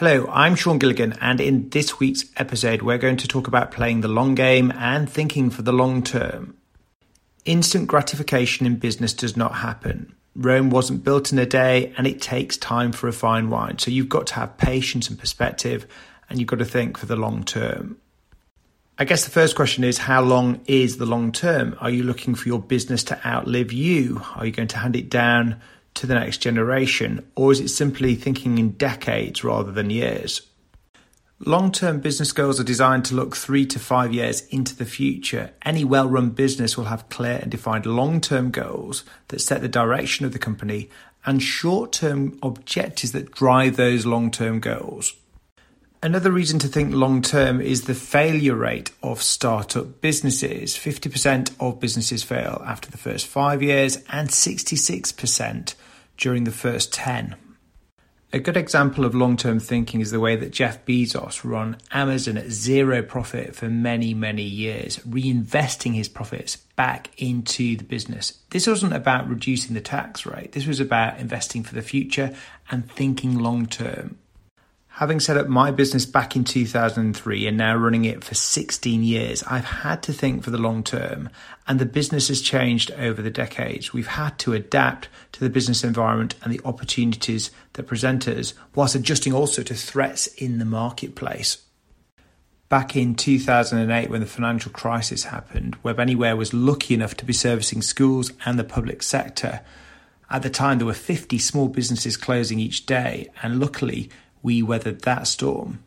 Hello, I'm Sean Gilligan, and in this week's episode, we're going to talk about playing the long game and thinking for the long term. Instant gratification in business does not happen. Rome wasn't built in a day, and it takes time for a fine wine. So you've got to have patience and perspective, and you've got to think for the long term. I guess the first question is how long is the long term? Are you looking for your business to outlive you? Are you going to hand it down to the next generation? Or is it simply thinking in decades rather than years? Long term business goals are designed to look three to five years into the future. Any well run business will have clear and defined long term goals that set the direction of the company and short term objectives that drive those long term goals. Another reason to think long term is the failure rate of startup businesses. 50% of businesses fail after the first five years and 66% during the first 10. A good example of long term thinking is the way that Jeff Bezos ran Amazon at zero profit for many, many years, reinvesting his profits back into the business. This wasn't about reducing the tax rate, this was about investing for the future and thinking long term. Having set up my business back in 2003 and now running it for 16 years, I've had to think for the long term, and the business has changed over the decades. We've had to adapt to the business environment and the opportunities that present us, whilst adjusting also to threats in the marketplace. Back in 2008, when the financial crisis happened, Web Anywhere was lucky enough to be servicing schools and the public sector. At the time, there were 50 small businesses closing each day, and luckily, we weathered that storm.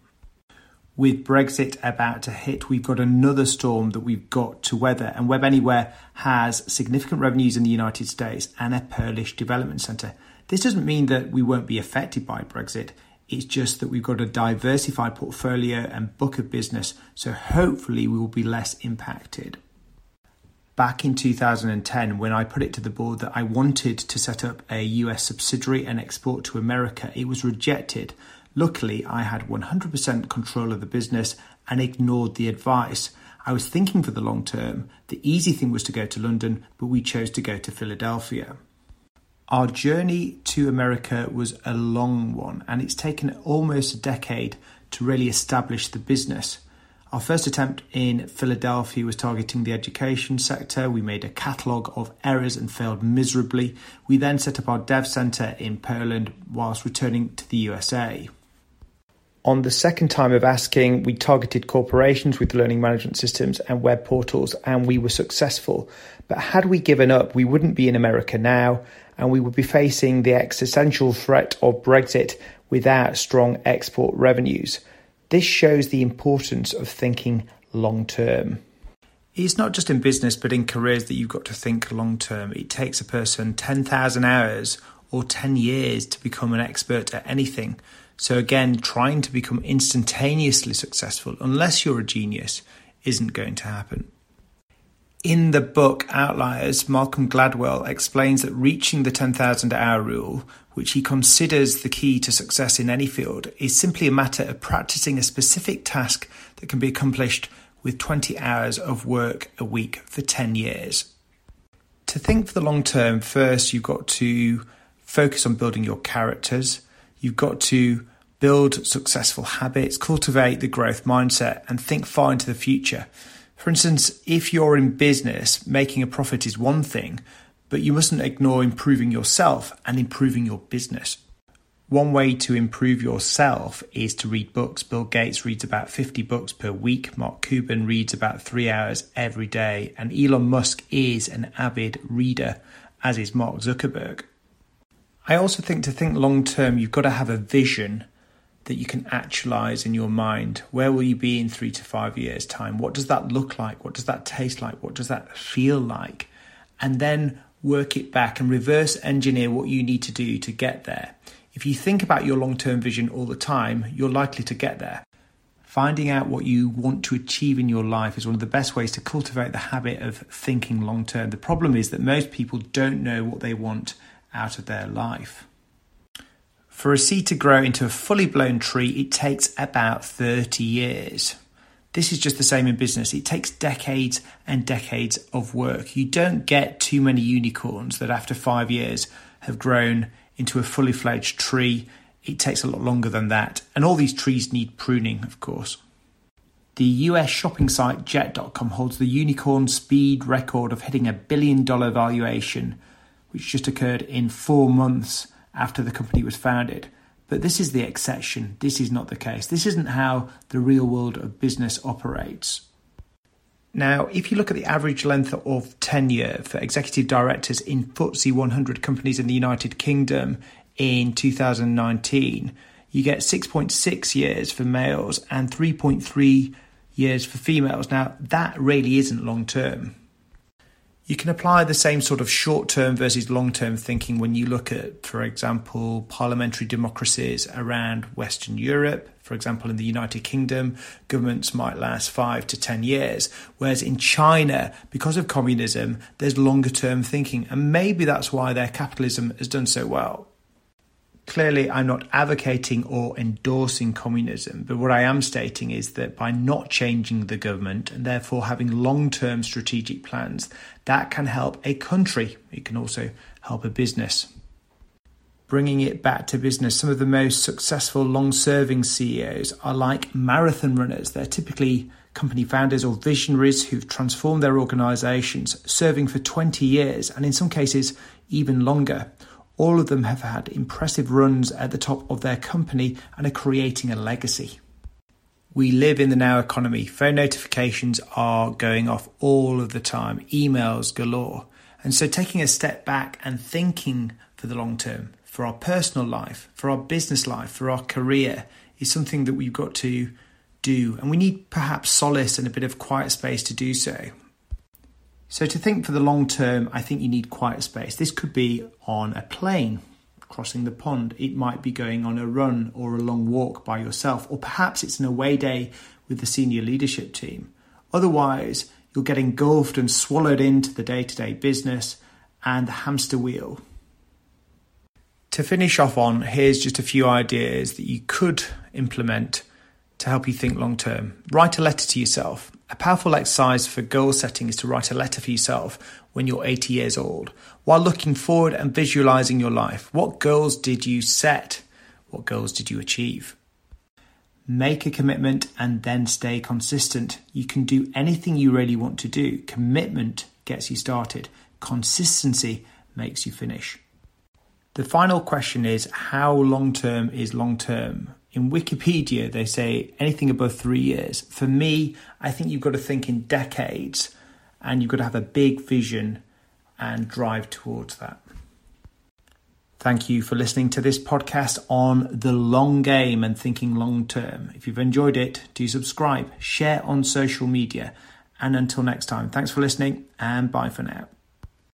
With Brexit about to hit, we've got another storm that we've got to weather, and Web Anywhere has significant revenues in the United States and a Polish development centre. This doesn't mean that we won't be affected by Brexit. It's just that we've got a diversified portfolio and book of business, so hopefully we will be less impacted. Back in 2010, when I put it to the board that I wanted to set up a US subsidiary and export to America, it was rejected Luckily, I had 100% control of the business and ignored the advice. I was thinking for the long term. The easy thing was to go to London, but we chose to go to Philadelphia. Our journey to America was a long one, and it's taken almost a decade to really establish the business. Our first attempt in Philadelphia was targeting the education sector. We made a catalogue of errors and failed miserably. We then set up our dev center in Poland whilst returning to the USA. On the second time of asking, we targeted corporations with learning management systems and web portals, and we were successful. But had we given up, we wouldn't be in America now, and we would be facing the existential threat of Brexit without strong export revenues. This shows the importance of thinking long term. It's not just in business, but in careers that you've got to think long term. It takes a person 10,000 hours or 10 years to become an expert at anything. So, again, trying to become instantaneously successful, unless you're a genius, isn't going to happen. In the book Outliers, Malcolm Gladwell explains that reaching the 10,000 hour rule, which he considers the key to success in any field, is simply a matter of practicing a specific task that can be accomplished with 20 hours of work a week for 10 years. To think for the long term, first you've got to focus on building your characters You've got to build successful habits, cultivate the growth mindset, and think far into the future. For instance, if you're in business, making a profit is one thing, but you mustn't ignore improving yourself and improving your business. One way to improve yourself is to read books. Bill Gates reads about 50 books per week. Mark Cuban reads about three hours every day. And Elon Musk is an avid reader, as is Mark Zuckerberg. I also think to think long term, you've got to have a vision that you can actualize in your mind. Where will you be in three to five years' time? What does that look like? What does that taste like? What does that feel like? And then work it back and reverse engineer what you need to do to get there. If you think about your long term vision all the time, you're likely to get there. Finding out what you want to achieve in your life is one of the best ways to cultivate the habit of thinking long term. The problem is that most people don't know what they want out of their life. For a seed to grow into a fully blown tree, it takes about 30 years. This is just the same in business. It takes decades and decades of work. You don't get too many unicorns that after five years have grown into a fully fledged tree it takes a lot longer than that. And all these trees need pruning, of course. The US shopping site Jet.com holds the unicorn speed record of hitting a billion dollar valuation, which just occurred in four months after the company was founded. But this is the exception. This is not the case. This isn't how the real world of business operates. Now, if you look at the average length of tenure for executive directors in FTSE 100 companies in the United Kingdom in 2019, you get 6.6 years for males and 3.3 years for females. Now, that really isn't long term. You can apply the same sort of short term versus long term thinking when you look at, for example, parliamentary democracies around Western Europe. For example, in the United Kingdom, governments might last five to 10 years. Whereas in China, because of communism, there's longer term thinking. And maybe that's why their capitalism has done so well. Clearly, I'm not advocating or endorsing communism, but what I am stating is that by not changing the government and therefore having long term strategic plans, that can help a country. It can also help a business. Bringing it back to business, some of the most successful long serving CEOs are like marathon runners. They're typically company founders or visionaries who've transformed their organizations, serving for 20 years and in some cases even longer. All of them have had impressive runs at the top of their company and are creating a legacy. We live in the now economy. Phone notifications are going off all of the time, emails galore. And so, taking a step back and thinking for the long term, for our personal life, for our business life, for our career, is something that we've got to do. And we need perhaps solace and a bit of quiet space to do so. So, to think for the long term, I think you need quiet space. This could be on a plane crossing the pond, it might be going on a run or a long walk by yourself, or perhaps it's an away day with the senior leadership team. Otherwise, you'll get engulfed and swallowed into the day to day business and the hamster wheel. To finish off on, here's just a few ideas that you could implement to help you think long term. Write a letter to yourself. A powerful exercise for goal setting is to write a letter for yourself when you're 80 years old, while looking forward and visualizing your life. What goals did you set? What goals did you achieve? Make a commitment and then stay consistent. You can do anything you really want to do. Commitment gets you started, consistency makes you finish. The final question is how long term is long term? In Wikipedia, they say anything above three years. For me, I think you've got to think in decades and you've got to have a big vision and drive towards that. Thank you for listening to this podcast on the long game and thinking long term. If you've enjoyed it, do subscribe, share on social media, and until next time, thanks for listening and bye for now.